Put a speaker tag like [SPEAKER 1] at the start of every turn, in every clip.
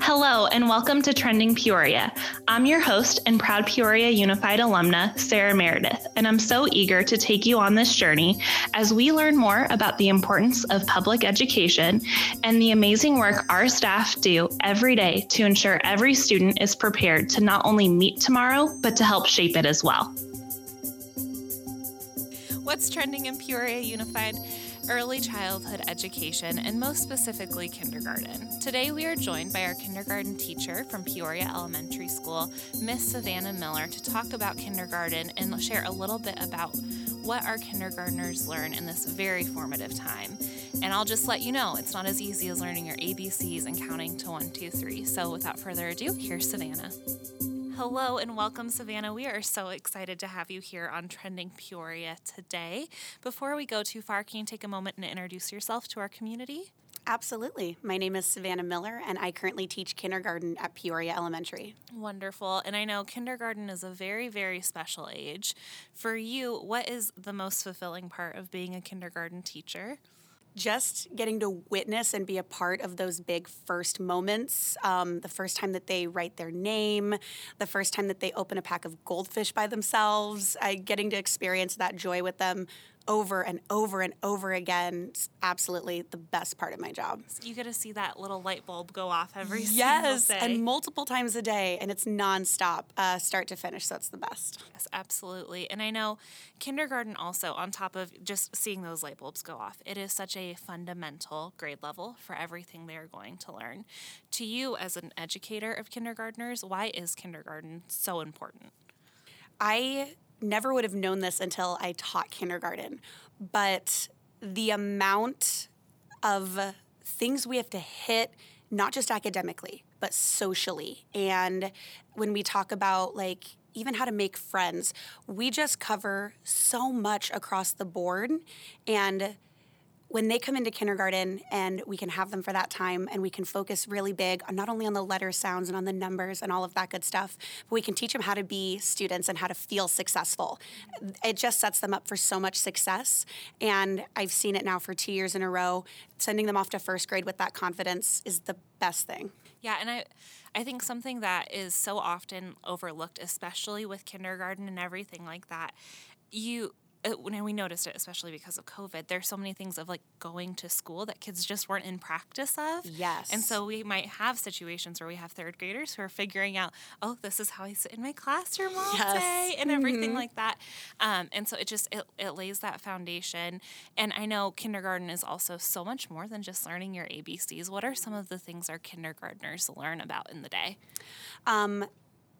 [SPEAKER 1] Hello, and welcome to Trending Peoria. I'm your host and proud Peoria Unified alumna, Sarah Meredith, and I'm so eager to take you on this journey as we learn more about the importance of public education and the amazing work our staff do every day to ensure every student is prepared to not only meet tomorrow, but to help shape it as well.
[SPEAKER 2] What's trending in Peoria Unified? Early childhood education, and most specifically kindergarten. Today we are joined by our kindergarten teacher from Peoria Elementary School, Miss Savannah Miller, to talk about kindergarten and share a little bit about what our kindergartners learn in this very formative time. And I'll just let you know, it's not as easy as learning your ABCs and counting to one, two, three. So without further ado, here's Savannah. Hello and welcome, Savannah. We are so excited to have you here on Trending Peoria today. Before we go too far, can you take a moment and introduce yourself to our community?
[SPEAKER 3] Absolutely. My name is Savannah Miller, and I currently teach kindergarten at Peoria Elementary.
[SPEAKER 2] Wonderful. And I know kindergarten is a very, very special age. For you, what is the most fulfilling part of being a kindergarten teacher?
[SPEAKER 3] Just getting to witness and be a part of those big first moments um, the first time that they write their name the first time that they open a pack of goldfish by themselves I, getting to experience that joy with them over and over and over again. It's absolutely the best part of my job.
[SPEAKER 2] You get to see that little light bulb go off every
[SPEAKER 3] yes,
[SPEAKER 2] single
[SPEAKER 3] day. and multiple times a day, and it's nonstop, uh, start to finish. So it's the best.
[SPEAKER 2] Yes, absolutely. And I know kindergarten also, on top of just seeing those light bulbs go off, it is such a fundamental grade level for everything they are going to learn. To you, as an educator of kindergartners, why is kindergarten so important?
[SPEAKER 3] I never would have known this until I taught kindergarten, but the amount of things we have to hit, not just academically, but socially. And when we talk about like even how to make friends, we just cover so much across the board. And when they come into kindergarten and we can have them for that time and we can focus really big on not only on the letter sounds and on the numbers and all of that good stuff, but we can teach them how to be students and how to feel successful. It just sets them up for so much success. And I've seen it now for two years in a row. Sending them off to first grade with that confidence is the best thing.
[SPEAKER 2] Yeah, and I I think something that is so often overlooked, especially with kindergarten and everything like that, you it, when we noticed it, especially because of COVID, there's so many things of like going to school that kids just weren't in practice of.
[SPEAKER 3] Yes.
[SPEAKER 2] And so we might have situations where we have third graders who are figuring out, oh, this is how I sit in my classroom all yes. day and everything mm-hmm. like that. Um, and so it just it, it lays that foundation. And I know kindergarten is also so much more than just learning your ABCs. What are some of the things our kindergartners learn about in the day?
[SPEAKER 3] Um,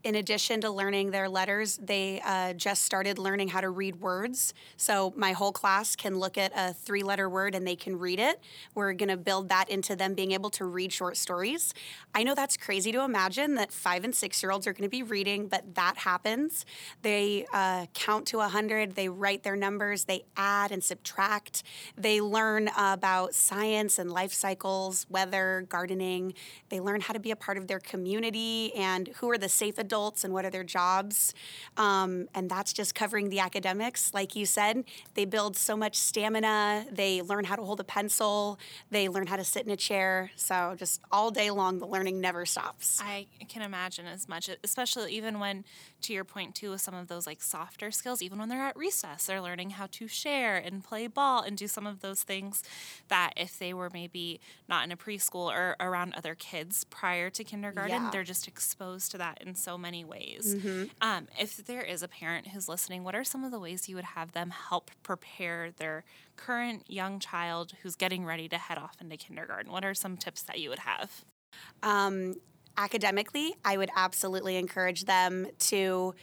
[SPEAKER 3] in addition to learning their letters, they uh, just started learning how to read words. So my whole class can look at a three letter word and they can read it. We're going to build that into them being able to read short stories. I know that's crazy to imagine that five and six year olds are going to be reading, but that happens. They uh, count to 100, they write their numbers, they add and subtract. They learn about science and life cycles, weather, gardening. They learn how to be a part of their community and who are the safe adults adults and what are their jobs. Um, and that's just covering the academics. Like you said, they build so much stamina. They learn how to hold a pencil. They learn how to sit in a chair. So just all day long, the learning never stops.
[SPEAKER 2] I can imagine as much, especially even when, to your point too, with some of those like softer skills, even when they're at recess, they're learning how to share and play ball and do some of those things that if they were maybe not in a preschool or around other kids prior to kindergarten, yeah. they're just exposed to that in so many ways. Mm-hmm. Um, if there is a parent who's listening, what are some of the ways you would have them help prepare their current young child who's getting ready to head off into kindergarten? What are some tips that you would have?
[SPEAKER 3] Um, academically, I would absolutely encourage them to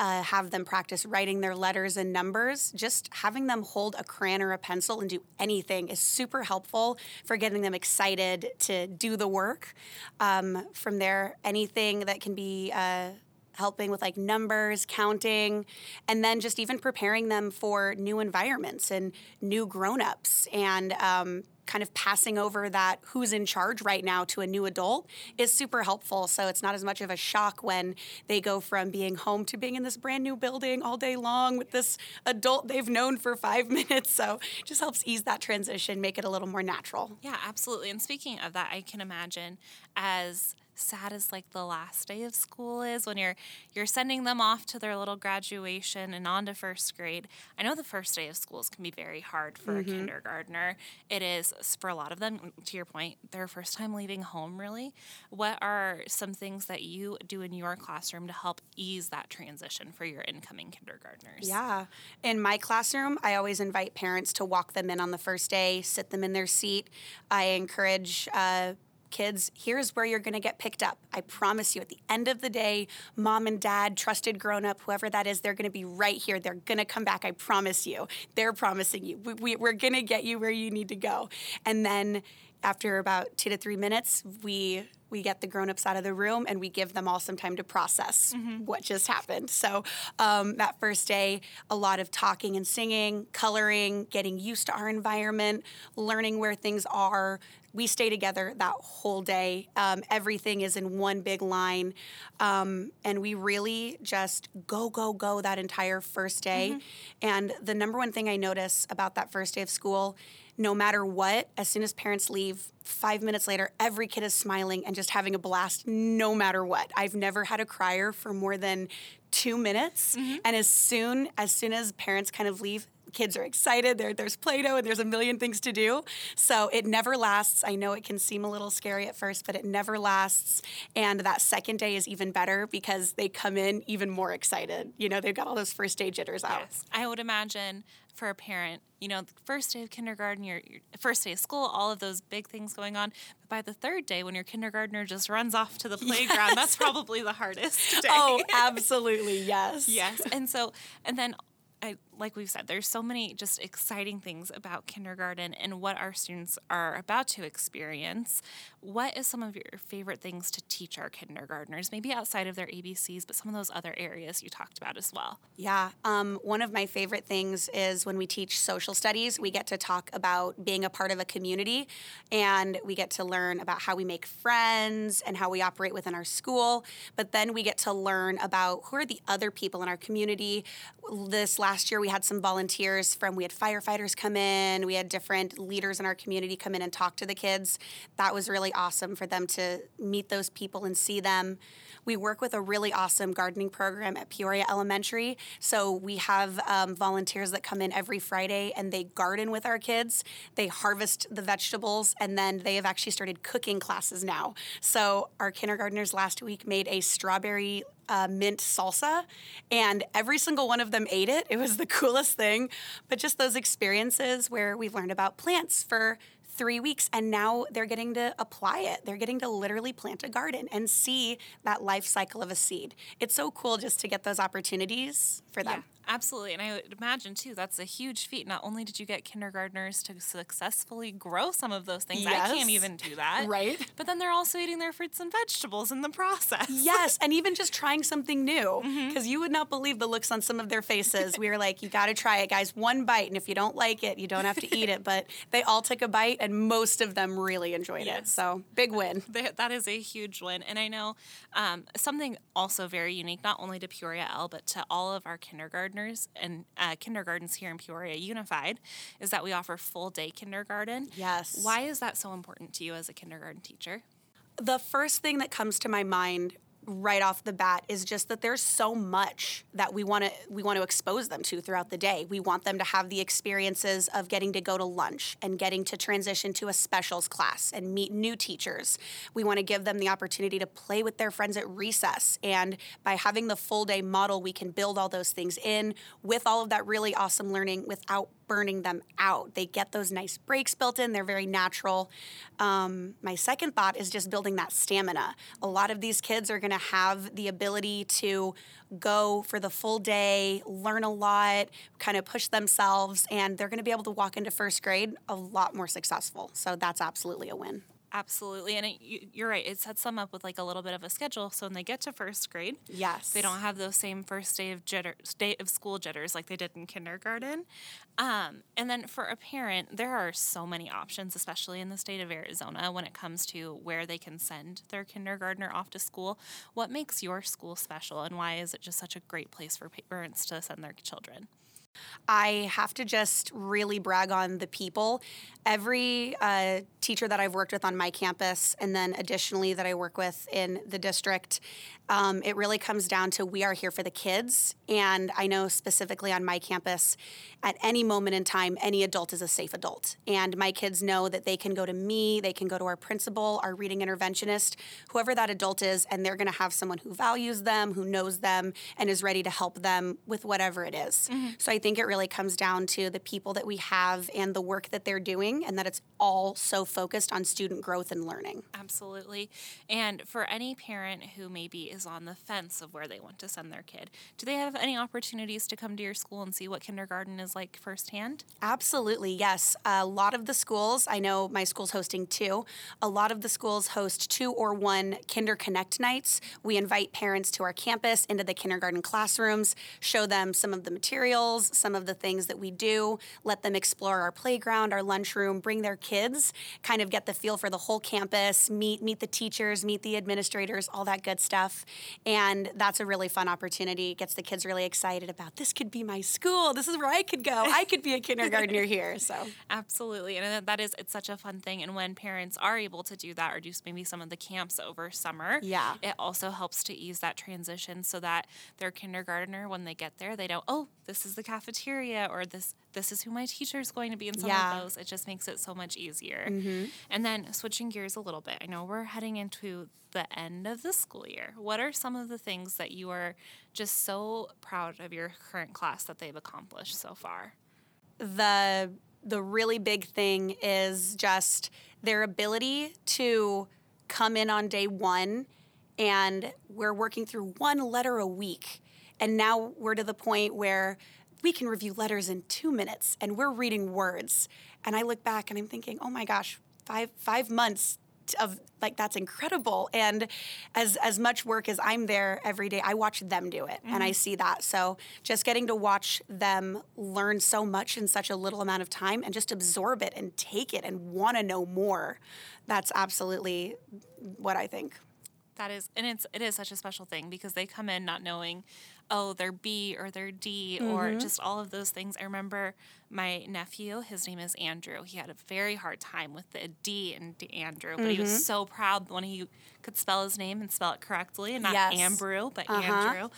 [SPEAKER 3] uh, have them practice writing their letters and numbers. Just having them hold a crayon or a pencil and do anything is super helpful for getting them excited to do the work. Um, from there, anything that can be uh, helping with like numbers, counting, and then just even preparing them for new environments and new grown-ups and um, kind of passing over that who's in charge right now to a new adult is super helpful. So it's not as much of a shock when they go from being home to being in this brand new building all day long with this adult they've known for five minutes. So it just helps ease that transition, make it a little more natural.
[SPEAKER 2] Yeah, absolutely. And speaking of that, I can imagine as sad as like the last day of school is when you're you're sending them off to their little graduation and on to first grade. I know the first day of schools can be very hard for mm-hmm. a kindergartner. It is for a lot of them to your point, their first time leaving home really. What are some things that you do in your classroom to help ease that transition for your incoming kindergartners?
[SPEAKER 3] Yeah. In my classroom, I always invite parents to walk them in on the first day, sit them in their seat. I encourage uh, kids, here's where you're going to get picked up. I promise you, at the end of the day, mom and dad, trusted grown up, whoever that is, they're going to be right here. They're going to come back. I promise you. They're promising you. We, we, we're going to get you where you need to go. And then after about two to three minutes, we we get the grown-ups out of the room and we give them all some time to process mm-hmm. what just happened so um, that first day a lot of talking and singing coloring getting used to our environment learning where things are we stay together that whole day. Um, everything is in one big line. Um, and we really just go, go, go that entire first day. Mm-hmm. And the number one thing I notice about that first day of school, no matter what, as soon as parents leave, five minutes later, every kid is smiling and just having a blast, no matter what. I've never had a crier for more than two minutes. Mm-hmm. And as soon as soon as parents kind of leave, kids are excited. There, there's Play-Doh and there's a million things to do. So it never lasts. I know it can seem a little scary at first, but it never lasts. And that second day is even better because they come in even more excited. You know, they've got all those first day jitters out. Yes.
[SPEAKER 2] I would imagine for a parent, you know, the first day of kindergarten, your, your, first day of school, all of those big things going on. But by the third day, when your kindergartner just runs off to the playground, yes. that's probably the hardest day.
[SPEAKER 3] Oh, absolutely, yes.
[SPEAKER 2] yes. And so, and then I, like we've said, there's so many just exciting things about kindergarten and what our students are about to experience. What is some of your favorite things to teach our kindergartners, maybe outside of their ABCs, but some of those other areas you talked about as well?
[SPEAKER 3] Yeah, um, one of my favorite things is when we teach social studies, we get to talk about being a part of a community and we get to learn about how we make friends and how we operate within our school. But then we get to learn about who are the other people in our community. This last year, we had some volunteers from, we had firefighters come in, we had different leaders in our community come in and talk to the kids. That was really awesome for them to meet those people and see them. We work with a really awesome gardening program at Peoria Elementary. So we have um, volunteers that come in every Friday and they garden with our kids. They harvest the vegetables and then they have actually started cooking classes now. So our kindergartners last week made a strawberry uh, mint salsa, and every single one of them ate it. It was the coolest thing. But just those experiences where we've learned about plants for three weeks and now they're getting to apply it. They're getting to literally plant a garden and see that life cycle of a seed. It's so cool just to get those opportunities for them.
[SPEAKER 2] Yeah. Absolutely. And I would imagine, too, that's a huge feat. Not only did you get kindergartners to successfully grow some of those things, yes. I can't even do that.
[SPEAKER 3] Right.
[SPEAKER 2] But then they're also eating their fruits and vegetables in the process.
[SPEAKER 3] Yes. And even just trying something new. Because mm-hmm. you would not believe the looks on some of their faces. we were like, you got to try it, guys. One bite. And if you don't like it, you don't have to eat it. But they all took a bite, and most of them really enjoyed yes. it. So big win.
[SPEAKER 2] That is a huge win. And I know um, something also very unique, not only to Peoria L, but to all of our kindergartners and uh, kindergartens here in Peoria Unified is that we offer full day kindergarten.
[SPEAKER 3] Yes.
[SPEAKER 2] Why is that so important to you as a kindergarten teacher?
[SPEAKER 3] The first thing that comes to my mind right off the bat is just that there's so much that we want to we want to expose them to throughout the day. We want them to have the experiences of getting to go to lunch and getting to transition to a specials class and meet new teachers. We want to give them the opportunity to play with their friends at recess and by having the full day model we can build all those things in with all of that really awesome learning without burning them out. They get those nice breaks built in, they're very natural. Um, my second thought is just building that stamina. A lot of these kids are going to have the ability to go for the full day, learn a lot, kind of push themselves, and they're going to be able to walk into first grade a lot more successful. So that's absolutely a win.
[SPEAKER 2] Absolutely. And it, you, you're right. It sets them up with like a little bit of a schedule. So when they get to first grade,
[SPEAKER 3] Yes.
[SPEAKER 2] they don't have those same first day of jitter, day of school jitters like they did in kindergarten. Um, and then for a parent, there are so many options, especially in the state of Arizona, when it comes to where they can send their kindergartner off to school. What makes your school special, and why is it just such a great place for parents to send their children?
[SPEAKER 3] I have to just really brag on the people. Every uh, teacher that I've worked with on my campus, and then additionally that I work with in the district, um, it really comes down to we are here for the kids. And I know specifically on my campus, at any moment in time, any adult is a safe adult. And my kids know that they can go to me, they can go to our principal, our reading interventionist, whoever that adult is, and they're going to have someone who values them, who knows them, and is ready to help them with whatever it is. So I think it really comes down to the people that we have and the work that they're doing, and that it's all so focused on student growth and learning.
[SPEAKER 2] Absolutely. And for any parent who maybe is on the fence of where they want to send their kid, do they have any opportunities to come to your school and see what kindergarten is like firsthand?
[SPEAKER 3] Absolutely, yes. A lot of the schools, I know my school's hosting two, a lot of the schools host two or one Kinder Connect nights. We invite parents to our campus into the kindergarten classrooms, show them some of the materials, some of the things that we do, let them explore our playground, our lunchroom, bring their kids, kind of get the feel for the whole campus, meet meet the teachers, meet the administrators, all that good stuff. And that's a really fun opportunity. It gets the kids really excited about this could be my school. This is where I could go. I could be a kindergartner here. So
[SPEAKER 2] Absolutely. And that is, it's such a fun thing. And when parents are able to do that or do maybe some of the camps over summer,
[SPEAKER 3] Yeah.
[SPEAKER 2] it also helps to ease that transition so that their kindergartner, when they get there, they know, oh, this is the cafeteria or this this is who my teacher is going to be in some
[SPEAKER 3] Yeah.
[SPEAKER 2] of those. It just makes it so much easier.
[SPEAKER 3] Mm-hmm.
[SPEAKER 2] And then switching gears a little bit, I know we're heading into the end of the school year. What are some of the things that you are just so proud of your current class that they've accomplished so far?
[SPEAKER 3] the the really big thing is just their ability to come in on day one and we're working through one letter a week and now we're to the point where we can review letters in two minutes and we're reading words. And i look back and i'm thinking oh my gosh five five months of like that's incredible. And as as much work as i'm there every day i watch them do it and i mm-hmm. see that. So just getting to watch them learn so much in such a little amount of time and just absorb it and take it and want to know more that's absolutely what i think.
[SPEAKER 2] That is, and it's it is such a special thing because they come in not knowing, oh, they're B or they're D or just all of those things. I remember my nephew, his name is Andrew. He had a very hard time with the D in D- Andrew, but he was so proud when he could spell his name and spell it correctly and not
[SPEAKER 3] Yes.
[SPEAKER 2] Ambrew, but Andrew.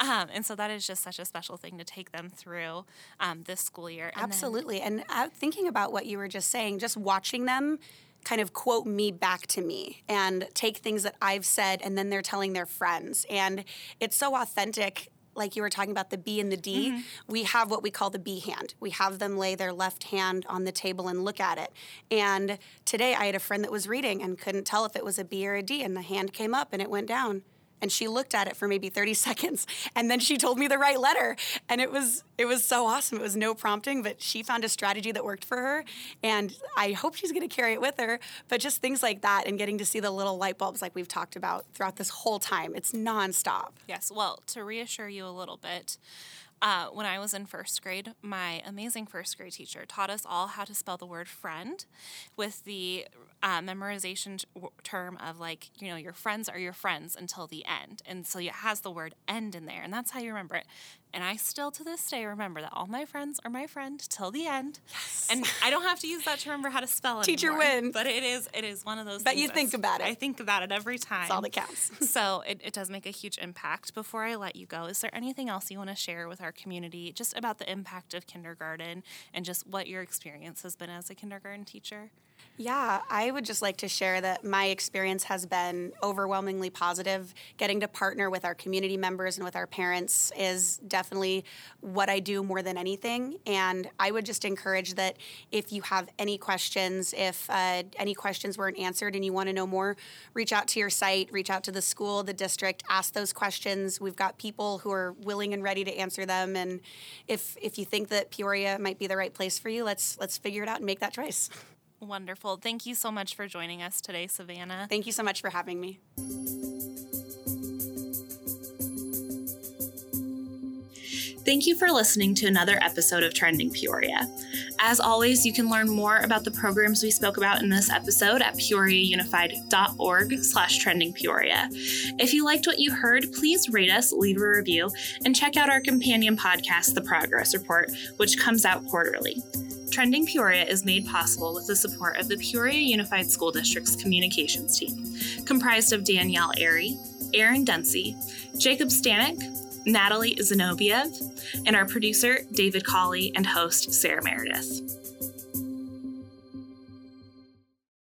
[SPEAKER 2] Um, and so that is just such a special thing to take them through um, this school year. And then-
[SPEAKER 3] Absolutely. And uh, thinking about what you were just saying, just watching them kind of quote me back to me and take things that I've said and then they're telling their friends. And it's so authentic. Like you were talking about the B and the D, mm-hmm. we have what we call the B hand. We have them lay their left hand on the table and look at it. And today I had a friend that was reading and couldn't tell if it was a B or a D, and the hand came up and it went down and she looked at it for maybe 30 seconds and then she told me the right letter. And it was it was so awesome. It was no prompting but she found a strategy that worked for her and i hope she's going to carry it with her. But just things like that and getting to see the little light bulbs like we've talked about throughout this whole time it's nonstop.
[SPEAKER 2] Yes. Well, to reassure you a little bit, uh, when I was in first grade, my amazing first grade teacher taught us all how to spell the word friend with the uh, memorization t- term of like, you know, your friends are your friends until the end. And so it has the word end in there. And that's how you remember it. And I still to this day remember that all my friends are my friend till the end. yes. And I don't have to use that to remember how to spell it.
[SPEAKER 3] Teacher
[SPEAKER 2] anymore.
[SPEAKER 3] win.
[SPEAKER 2] But it is it is one of those things
[SPEAKER 3] you think about it.
[SPEAKER 2] I think about it every time.
[SPEAKER 3] that's all that counts
[SPEAKER 2] So it, it does make a huge impact. Before I let you go, is there anything else you want to share with our community just about the impact of kindergarten and just what your experience has been as a kindergarten teacher?
[SPEAKER 3] Yeah, I would just like to share that my experience has been overwhelmingly positive. Getting to partner with our community members and with our parents is definitely what I do more than anything. And I would just encourage that if you have any questions, if uh, any questions weren't answered and you want to know more, reach out to your site, reach out to the school, the district, ask those questions. We've got people who are willing and ready to answer them. And if if you think that Peoria might be the right place for you, let's let's figure it out and make that choice.
[SPEAKER 4] Wonderful. Thank you so much for joining us today, Savannah.
[SPEAKER 3] Thank you so much for having me.
[SPEAKER 2] Thank you for listening to another episode of Trending Peoria. As always, you can learn more about the programs we spoke about in this episode at peoriaunified.org slash trendingpeoria. If you liked what you heard, please rate us, leave a review, and check out our companion podcast, The Progress Report, which comes out quarterly. Trending Peoria is made possible with the support of the Peoria Unified School District's communications team, comprised of Danielle Airy, Aaron Dempsey, Jacob Stanek, Natalie Zenobiev, and our producer, David Colley, and host, Sarah Meredith.